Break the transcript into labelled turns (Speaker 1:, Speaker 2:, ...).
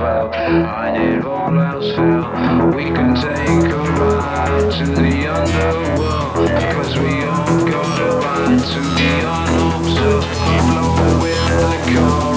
Speaker 1: about. And I need all else fail. We can take a ride to the underworld. Cause we all got a ride to be unobserved. Blow with the car